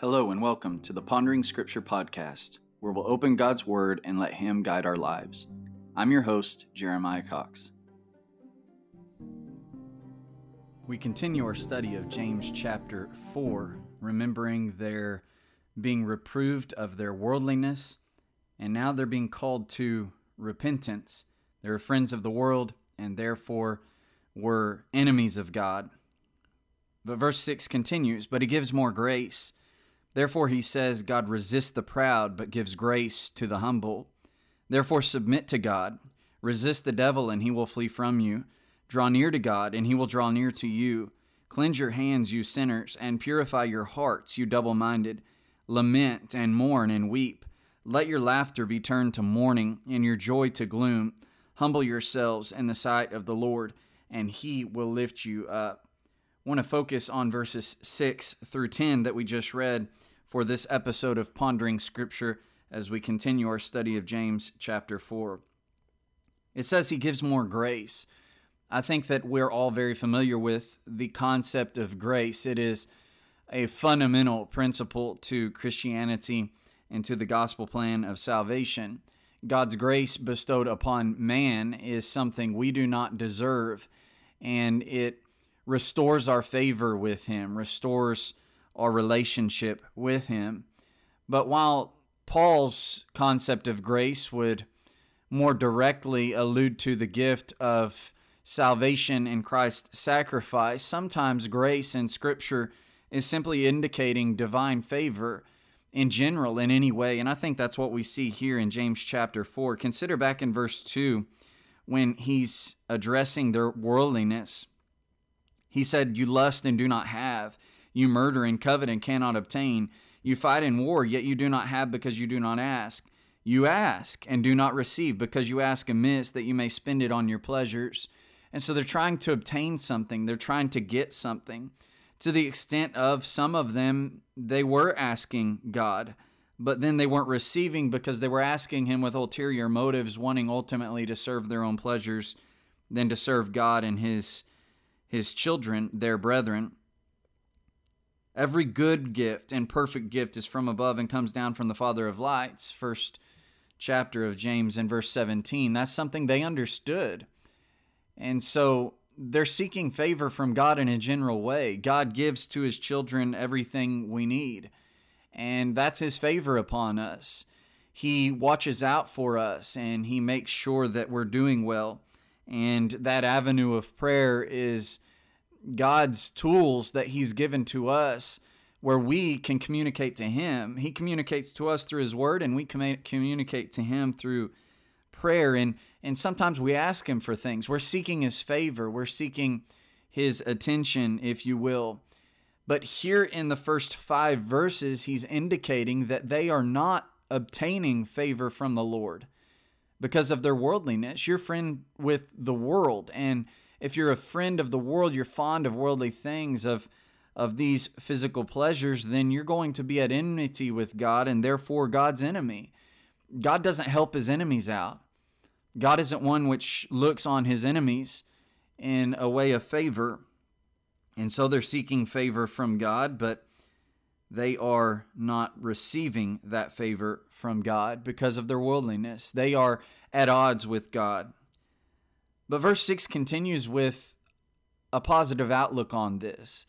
Hello, and welcome to the Pondering Scripture podcast, where we'll open God's Word and let Him guide our lives. I'm your host, Jeremiah Cox. We continue our study of James chapter 4, remembering their being reproved of their worldliness, and now they're being called to repentance. They're friends of the world, and therefore were enemies of God. But verse 6 continues, but he gives more grace. Therefore, he says, God resists the proud, but gives grace to the humble. Therefore, submit to God. Resist the devil, and he will flee from you. Draw near to God, and he will draw near to you. Cleanse your hands, you sinners, and purify your hearts, you double minded. Lament and mourn and weep. Let your laughter be turned to mourning, and your joy to gloom. Humble yourselves in the sight of the Lord, and he will lift you up. I want to focus on verses 6 through 10 that we just read for this episode of Pondering Scripture as we continue our study of James chapter 4. It says he gives more grace. I think that we're all very familiar with the concept of grace. It is a fundamental principle to Christianity and to the gospel plan of salvation. God's grace bestowed upon man is something we do not deserve, and it restores our favor with Him, restores our relationship with Him. But while Paul's concept of grace would more directly allude to the gift of salvation in Christ's sacrifice, sometimes grace in Scripture is simply indicating divine favor in general in any way. And I think that's what we see here in James chapter 4. Consider back in verse 2 when he's addressing their worldliness. He said, You lust and do not have. You murder and covet and cannot obtain. You fight in war, yet you do not have because you do not ask. You ask and do not receive because you ask amiss that you may spend it on your pleasures. And so they're trying to obtain something, they're trying to get something. To the extent of some of them, they were asking God, but then they weren't receiving because they were asking Him with ulterior motives, wanting ultimately to serve their own pleasures than to serve God and His, his children, their brethren. Every good gift and perfect gift is from above and comes down from the Father of lights. First chapter of James in verse 17. That's something they understood. And so they're seeking favor from God in a general way. God gives to his children everything we need, and that's his favor upon us. He watches out for us and he makes sure that we're doing well. And that avenue of prayer is God's tools that He's given to us where we can communicate to Him. He communicates to us through His Word, and we communicate to Him through prayer. And, and sometimes we ask Him for things. We're seeking His favor, we're seeking His attention, if you will. But here in the first five verses, He's indicating that they are not obtaining favor from the Lord because of their worldliness. You're friend with the world and if you're a friend of the world, you're fond of worldly things, of of these physical pleasures, then you're going to be at enmity with God and therefore God's enemy. God doesn't help his enemies out. God isn't one which looks on his enemies in a way of favor. And so they're seeking favor from God, but they are not receiving that favor from God because of their worldliness. They are at odds with God. But verse 6 continues with a positive outlook on this.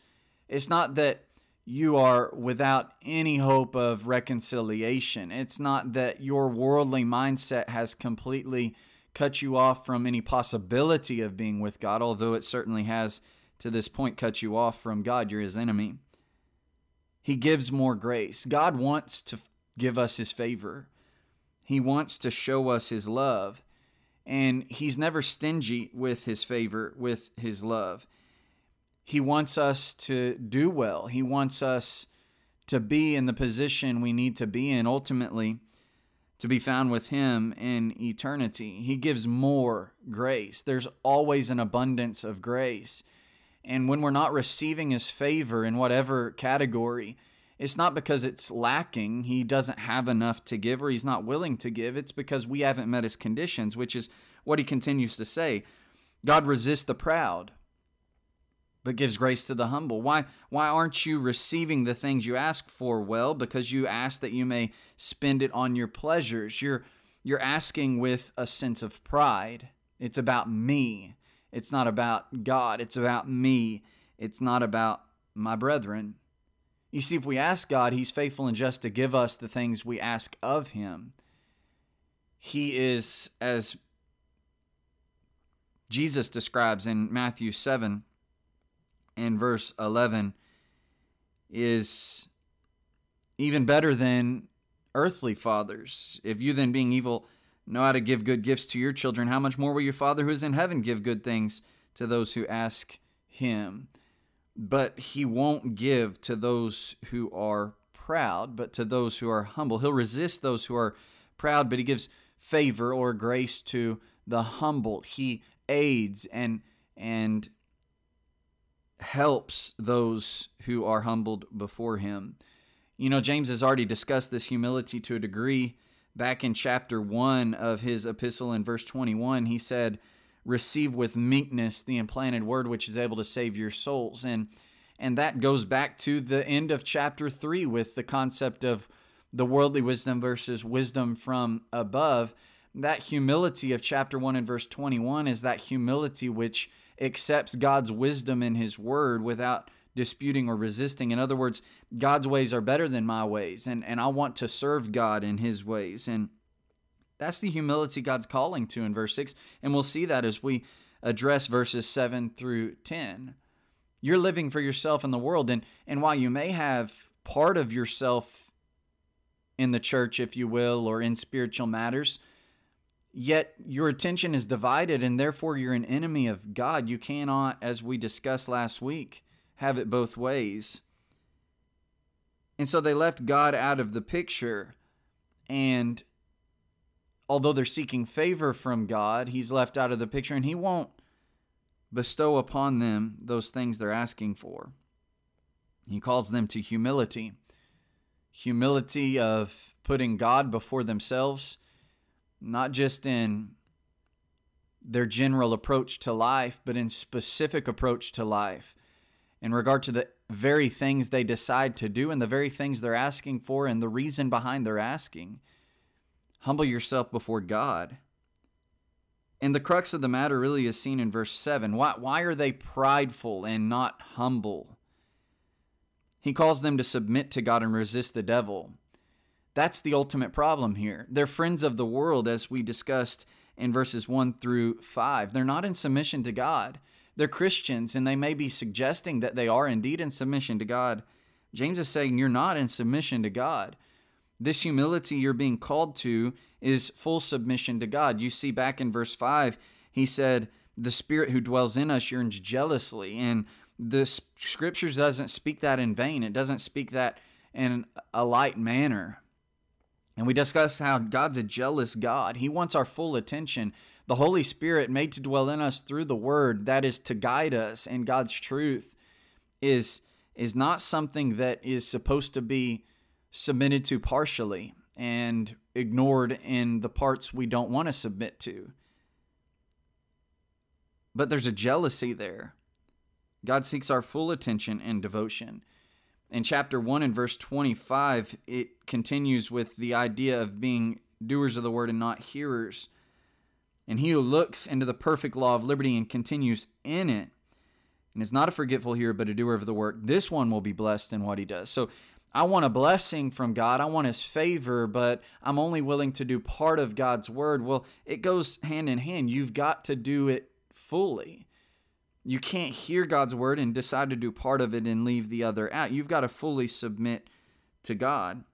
It's not that you are without any hope of reconciliation. It's not that your worldly mindset has completely cut you off from any possibility of being with God, although it certainly has to this point cut you off from God. You're his enemy. He gives more grace. God wants to give us his favor, he wants to show us his love and he's never stingy with his favor, with his love. He wants us to do well. He wants us to be in the position we need to be in ultimately to be found with him in eternity. He gives more grace. There's always an abundance of grace. And when we're not receiving his favor in whatever category, it's not because it's lacking, he doesn't have enough to give, or he's not willing to give. It's because we haven't met his conditions, which is what he continues to say. God resists the proud. but gives grace to the humble. Why why aren't you receiving the things you ask for? Well, because you ask that you may spend it on your pleasures. You're you're asking with a sense of pride. It's about me. It's not about God. It's about me. It's not about my brethren. You see, if we ask God, He's faithful and just to give us the things we ask of Him. He is, as Jesus describes in Matthew 7 and verse 11, is even better than earthly fathers. If you then, being evil, know how to give good gifts to your children, how much more will your Father who is in heaven give good things to those who ask him? But he won't give to those who are proud, but to those who are humble. He'll resist those who are proud, but he gives favor or grace to the humble. He aids and and helps those who are humbled before him. You know, James has already discussed this humility to a degree. Back in chapter 1 of his epistle in verse 21, he said, Receive with meekness the implanted word which is able to save your souls. And and that goes back to the end of chapter 3 with the concept of the worldly wisdom versus wisdom from above. That humility of chapter 1 and verse 21 is that humility which accepts God's wisdom in his word without disputing or resisting. In other words, God's ways are better than my ways, and, and I want to serve God in his ways. And that's the humility God's calling to in verse 6. And we'll see that as we address verses 7 through 10. You're living for yourself in the world, and, and while you may have part of yourself in the church, if you will, or in spiritual matters, yet your attention is divided, and therefore you're an enemy of God. You cannot, as we discussed last week, have it both ways. And so they left God out of the picture. And although they're seeking favor from God, He's left out of the picture and He won't bestow upon them those things they're asking for. He calls them to humility humility of putting God before themselves, not just in their general approach to life, but in specific approach to life in regard to the very things they decide to do and the very things they're asking for and the reason behind their asking. Humble yourself before God. And the crux of the matter really is seen in verse 7. Why, why are they prideful and not humble? He calls them to submit to God and resist the devil. That's the ultimate problem here. They're friends of the world, as we discussed in verses 1 through 5. They're not in submission to God they're Christians and they may be suggesting that they are indeed in submission to God. James is saying you're not in submission to God. This humility you're being called to is full submission to God. You see back in verse 5, he said, The Spirit who dwells in us yearns jealously. And the scriptures doesn't speak that in vain, it doesn't speak that in a light manner. And we discussed how God's a jealous God. He wants our full attention the Holy Spirit made to dwell in us through the word that is to guide us in God's truth is is not something that is supposed to be submitted to partially and ignored in the parts we don't want to submit to. But there's a jealousy there. God seeks our full attention and devotion. In chapter 1 and verse 25, it continues with the idea of being doers of the word and not hearers and he who looks into the perfect law of liberty and continues in it, and is not a forgetful hearer, but a doer of the work, this one will be blessed in what he does. So I want a blessing from God. I want his favor, but I'm only willing to do part of God's word. Well, it goes hand in hand. You've got to do it fully. You can't hear God's word and decide to do part of it and leave the other out. You've got to fully submit to God.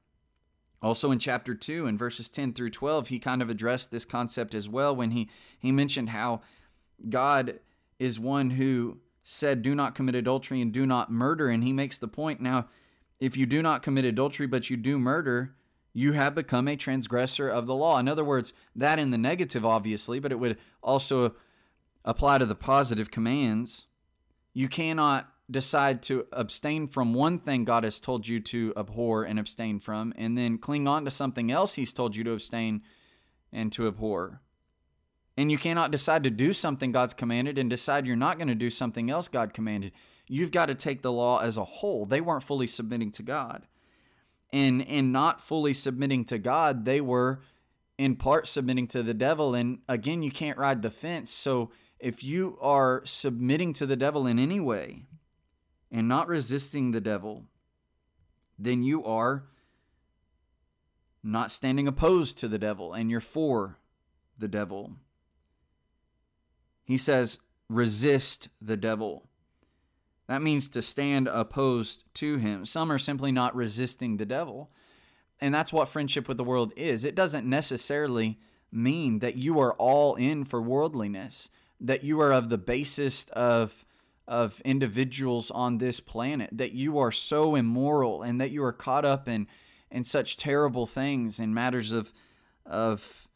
Also in chapter 2 in verses 10 through 12, he kind of addressed this concept as well when he, he mentioned how God is one who said, Do not commit adultery and do not murder. And he makes the point now, if you do not commit adultery but you do murder, you have become a transgressor of the law. In other words, that in the negative, obviously, but it would also apply to the positive commands. You cannot decide to abstain from one thing God has told you to abhor and abstain from, and then cling on to something else He's told you to abstain and to abhor. And you cannot decide to do something God's commanded and decide you're not going to do something else God commanded. You've got to take the law as a whole. They weren't fully submitting to God. And in not fully submitting to God, they were in part submitting to the devil. And again, you can't ride the fence. So if you are submitting to the devil in any way and not resisting the devil, then you are not standing opposed to the devil and you're for the devil. He says, resist the devil. That means to stand opposed to him. Some are simply not resisting the devil. And that's what friendship with the world is. It doesn't necessarily mean that you are all in for worldliness, that you are of the basest of of individuals on this planet, that you are so immoral and that you are caught up in in such terrible things in matters of of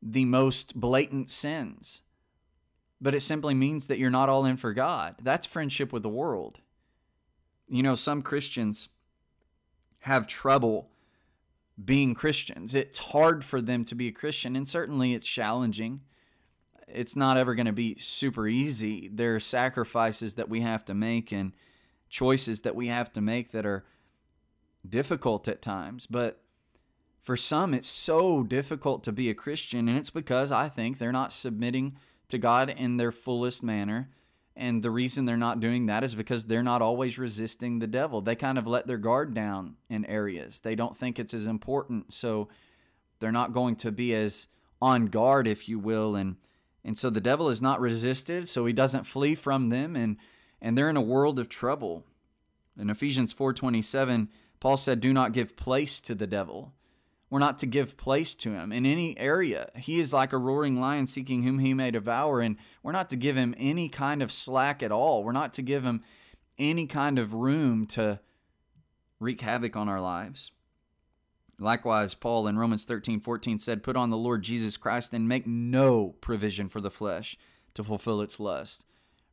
the most blatant sins. But it simply means that you're not all in for God. That's friendship with the world. You know, some Christians have trouble being Christians. It's hard for them to be a Christian, and certainly it's challenging. It's not ever going to be super easy. There are sacrifices that we have to make and choices that we have to make that are difficult at times. But for some, it's so difficult to be a Christian, and it's because I think they're not submitting to God in their fullest manner. And the reason they're not doing that is because they're not always resisting the devil. They kind of let their guard down in areas. They don't think it's as important. So they're not going to be as on guard, if you will. And and so the devil is not resisted, so he doesn't flee from them, and and they're in a world of trouble. In Ephesians 4:27, Paul said, "Do not give place to the devil." We're not to give place to him in any area. He is like a roaring lion seeking whom he may devour, and we're not to give him any kind of slack at all. We're not to give him any kind of room to wreak havoc on our lives. Likewise, Paul in Romans 13 14 said, Put on the Lord Jesus Christ and make no provision for the flesh to fulfill its lust.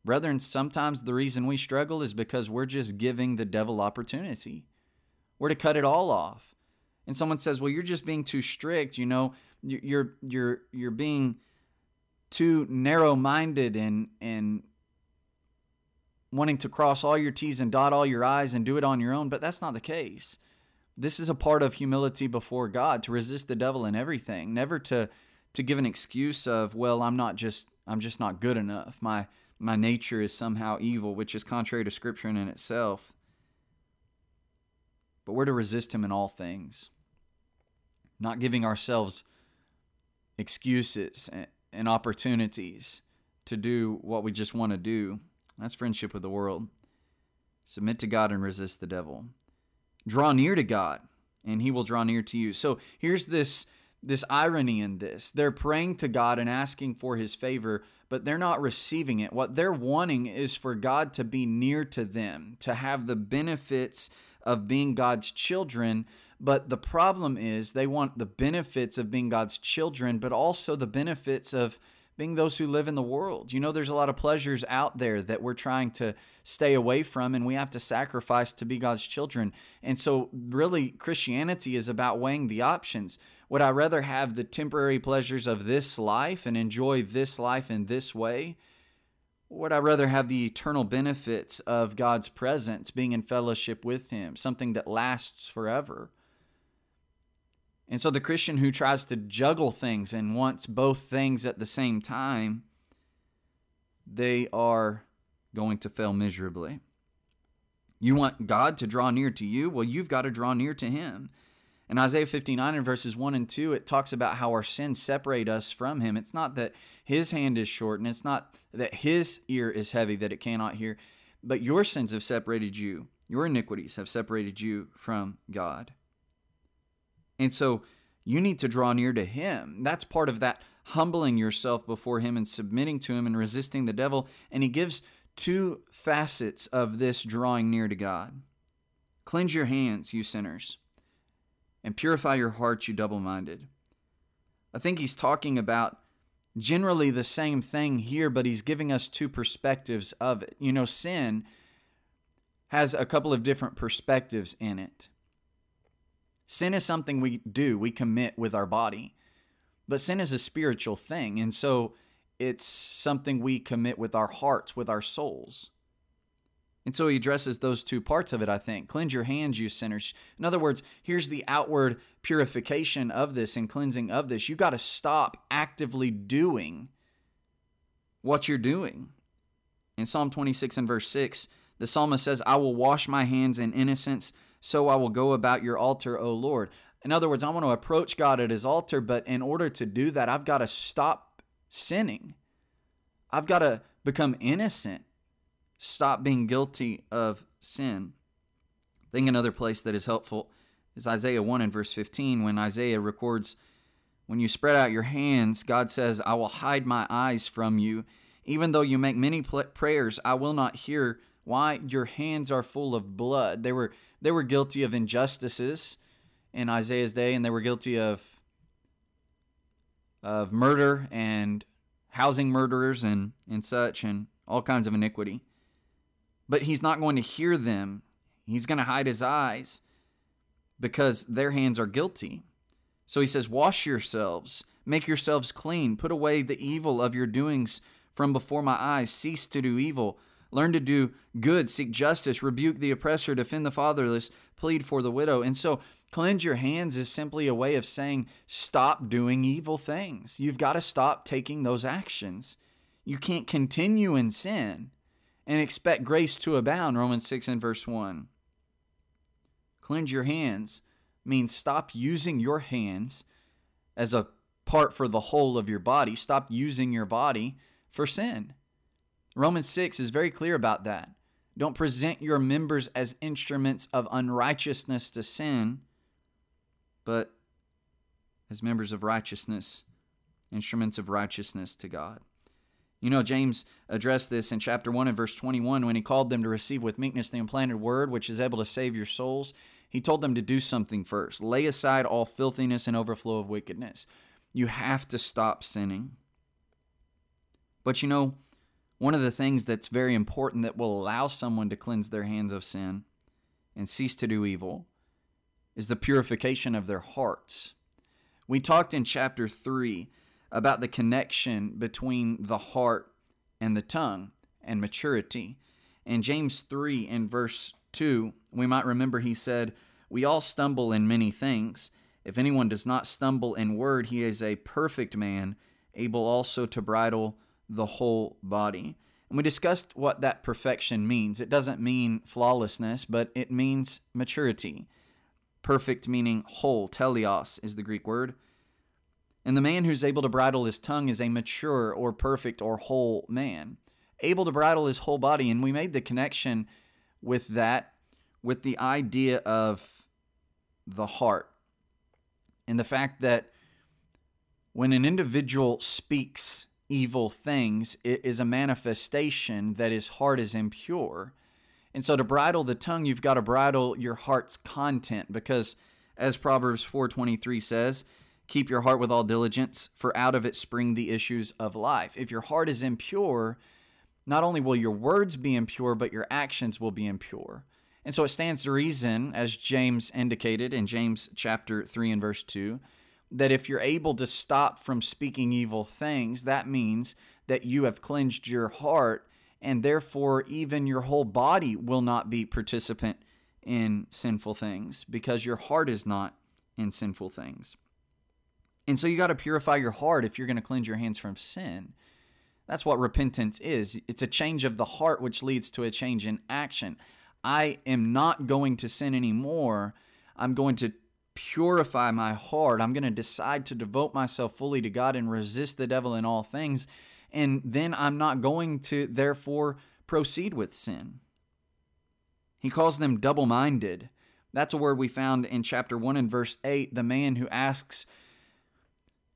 Brethren, sometimes the reason we struggle is because we're just giving the devil opportunity. We're to cut it all off and someone says, "Well, you're just being too strict," you know, you're you're you're being too narrow-minded and and wanting to cross all your T's and dot all your I's and do it on your own, but that's not the case. This is a part of humility before God to resist the devil in everything, never to to give an excuse of, well, I'm not just I'm just not good enough. My my nature is somehow evil, which is contrary to scripture in itself but we're to resist him in all things, not giving ourselves excuses and opportunities to do what we just want to do. That's friendship with the world. Submit to God and resist the devil. Draw near to God, and he will draw near to you. So here's this this irony in this. They're praying to God and asking for his favor, but they're not receiving it. What they're wanting is for God to be near to them, to have the benefits of being God's children. But the problem is they want the benefits of being God's children, but also the benefits of being those who live in the world. You know, there's a lot of pleasures out there that we're trying to stay away from, and we have to sacrifice to be God's children. And so, really, Christianity is about weighing the options. Would I rather have the temporary pleasures of this life and enjoy this life in this way? Would I rather have the eternal benefits of God's presence, being in fellowship with Him, something that lasts forever? And so the Christian who tries to juggle things and wants both things at the same time, they are going to fail miserably. You want God to draw near to you? Well, you've got to draw near to Him. In Isaiah 59 and verses 1 and 2, it talks about how our sins separate us from Him. It's not that His hand is short and it's not that His ear is heavy that it cannot hear, but your sins have separated you. Your iniquities have separated you from God. And so you need to draw near to Him. That's part of that humbling yourself before Him and submitting to Him and resisting the devil. And He gives two facets of this drawing near to God. Cleanse your hands, you sinners and purify your hearts, you double minded. I think he's talking about generally the same thing here, but he's giving us two perspectives of it. You know, sin has a couple of different perspectives in it. Sin is something we do, we commit with our body, but sin is a spiritual thing. And so it's something we commit with our hearts, with our souls. And so he addresses those two parts of it, I think. Cleanse your hands, you sinners. In other words, here's the outward purification of this and cleansing of this. You got to stop actively doing what you're doing. In Psalm 26 and verse 6, the psalmist says, I will wash my hands in innocence, so I will go about your altar, O Lord. In other words, I want to approach God at his altar, but in order to do that, I've got to stop sinning. I've got to become innocent stop being guilty of sin. I think another place that is helpful is Isaiah 1 and verse 15, when Isaiah records, When you spread out your hands, God says, I will hide my eyes from you. Even though you make many prayers, I will not hear. Why? Your hands are full of blood. They were, they were guilty of injustices in Isaiah's day, and they were guilty of, of murder and housing murderers and, and such, and all kinds of iniquity but he's not going to hear them. He's going to hide his eyes because their hands are guilty. So he says, Wash yourselves, make yourselves clean, put away the evil of your doings from before my eyes, cease to do evil. Learn to do good, seek justice, rebuke the oppressor, defend the fatherless, plead for the widow. And so, cleanse your hands is simply a way of saying, stop doing evil things. You've got to stop taking those actions. You can't continue in sin and expect grace to abound. Romans 6 and verse 1. Cleanse your hands means stop using your hands as a part for the whole of your body. Stop using your body for sin. Romans 6 is very clear about that. Don't present your members as instruments of unrighteousness to sin, but as members of righteousness, instruments of righteousness to God. You know, James addressed this in chapter 1 and verse 21 when he called them to receive with meekness the implanted word, which is able to save your souls. He told them to do something first lay aside all filthiness and overflow of wickedness. You have to stop sinning. But you know, one of the things that's very important that will allow someone to cleanse their hands of sin and cease to do evil is the purification of their hearts. We talked in chapter 3 about the connection between the heart and the tongue and maturity. In James 3 in verse 2, we might remember he said, We all stumble in many things. If anyone does not stumble in word, he is a perfect man, able also to bridle the whole body. And we discussed what that perfection means. It doesn't mean flawlessness, but it means maturity. Perfect meaning whole, teleos is the Greek word. And the man who's able to bridle his tongue is a mature or perfect or whole man, able to bridle his whole body. And we made the connection with that, with the idea of the heart and the fact that when an individual speaks evil things, it is a manifestation that his heart is impure. And so to bridle the tongue, you've got to bridle your heart's content because as Proverbs 4:23 says, Keep your heart with all diligence, for out of it spring the issues of life. If your heart is impure, not only will your words be impure, but your actions will be impure. And so it stands to reason, as James indicated in James chapter 3 and verse 2, that if you're able to stop from speaking evil things, that means that you have cleansed your heart, and therefore even your whole body will not be participant in sinful things because your heart is not in sinful things. And so you got to purify your heart if you're going to cleanse your hands from sin. That's what repentance is. It's a change of the heart which leads to a change in action. I am not going to sin anymore. I'm going to purify my heart. I'm going to decide to devote myself fully to God and resist the devil in all things. And then I'm not going to, therefore, proceed with sin. He calls them double minded. That's a word we found in chapter 1 and verse 8. The man who asks,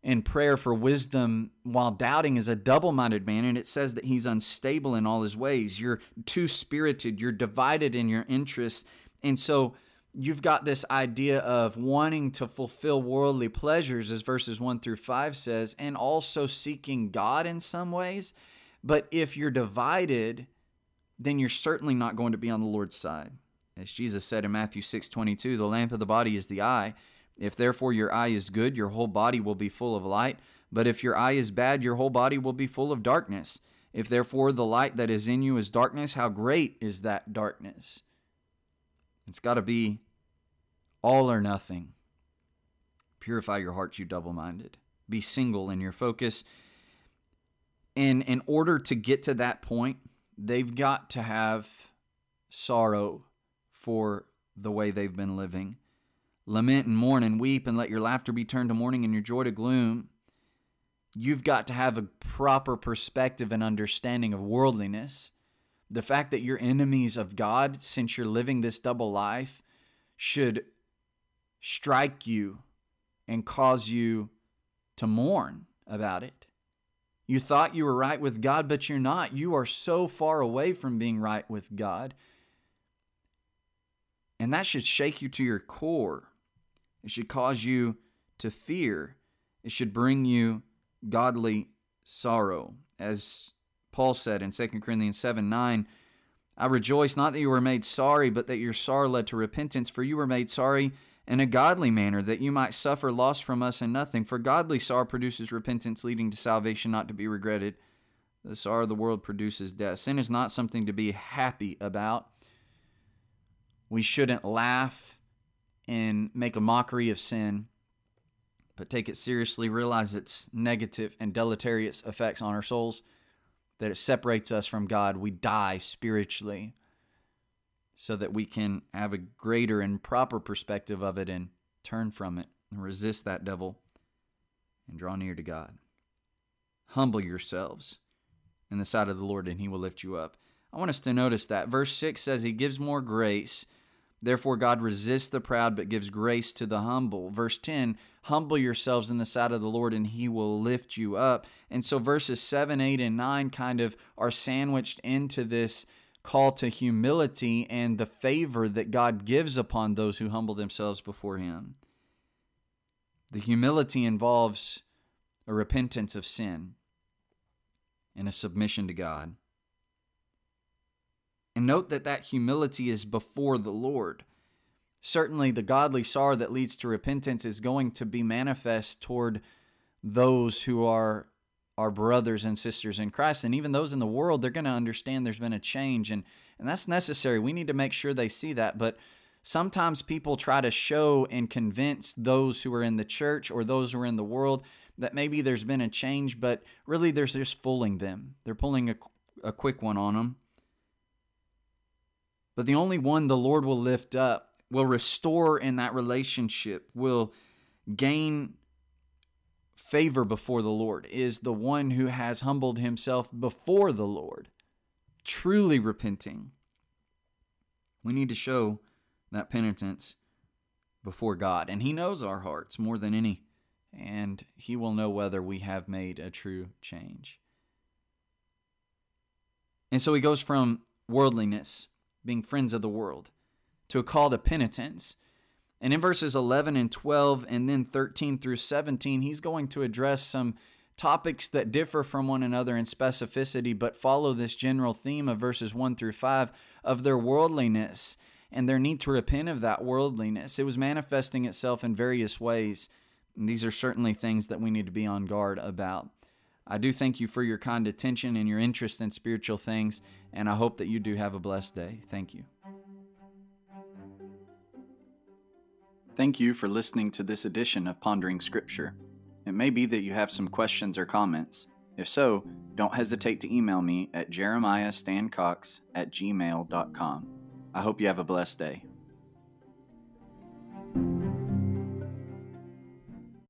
in prayer for wisdom while doubting is a double minded man, and it says that he's unstable in all his ways. You're two spirited, you're divided in your interests. And so you've got this idea of wanting to fulfill worldly pleasures, as verses 1 through 5 says, and also seeking God in some ways. But if you're divided, then you're certainly not going to be on the Lord's side. As Jesus said in Matthew 6 22, the lamp of the body is the eye. If therefore your eye is good, your whole body will be full of light. But if your eye is bad, your whole body will be full of darkness. If therefore the light that is in you is darkness, how great is that darkness? It's got to be all or nothing. Purify your hearts, you double minded. Be single in your focus. And in order to get to that point, they've got to have sorrow for the way they've been living. Lament and mourn and weep, and let your laughter be turned to mourning and your joy to gloom. You've got to have a proper perspective and understanding of worldliness. The fact that you're enemies of God since you're living this double life should strike you and cause you to mourn about it. You thought you were right with God, but you're not. You are so far away from being right with God. And that should shake you to your core. It should cause you to fear. It should bring you godly sorrow. As Paul said in 2 Corinthians 7 9, I rejoice not that you were made sorry, but that your sorrow led to repentance, for you were made sorry in a godly manner, that you might suffer loss from us and nothing. For godly sorrow produces repentance, leading to salvation not to be regretted. The sorrow of the world produces death. Sin is not something to be happy about. We shouldn't laugh and make a mockery of sin, but take it seriously, realize its negative and deleterious effects on our souls, that it separates us from God. We die spiritually so that we can have a greater and proper perspective of it and turn from it and resist that devil and draw near to God. Humble yourselves in the sight of the Lord, and he will lift you up. I want us to notice that. Verse 6 says, He gives more grace. Therefore, God resists the proud, but gives grace to the humble. Verse 10 Humble yourselves in the sight of the Lord, and he will lift you up. And so, verses 7, 8, and 9 kind of are sandwiched into this call to humility and the favor that God gives upon those who humble themselves before him. The humility involves a repentance of sin and a submission to God. And note that that humility is before the Lord. Certainly, the godly sorrow that leads to repentance is going to be manifest toward those who are our brothers and sisters in Christ. And even those in the world, they're going to understand there's been a change. And, and that's necessary. We need to make sure they see that. But sometimes people try to show and convince those who are in the church or those who are in the world that maybe there's been a change, but really they're just fooling them. They're pulling a, a quick one on them. But the only one the Lord will lift up, will restore in that relationship, will gain favor before the Lord, is the one who has humbled himself before the Lord, truly repenting. We need to show that penitence before God. And He knows our hearts more than any, and He will know whether we have made a true change. And so He goes from worldliness being friends of the world, to a call to penitence. And in verses 11 and 12, and then 13 through 17, he's going to address some topics that differ from one another in specificity, but follow this general theme of verses 1 through 5 of their worldliness and their need to repent of that worldliness. It was manifesting itself in various ways. And these are certainly things that we need to be on guard about. I do thank you for your kind attention and your interest in spiritual things, and I hope that you do have a blessed day. Thank you. Thank you for listening to this edition of Pondering Scripture. It may be that you have some questions or comments. If so, don't hesitate to email me at jeremiahstancox at gmail.com. I hope you have a blessed day.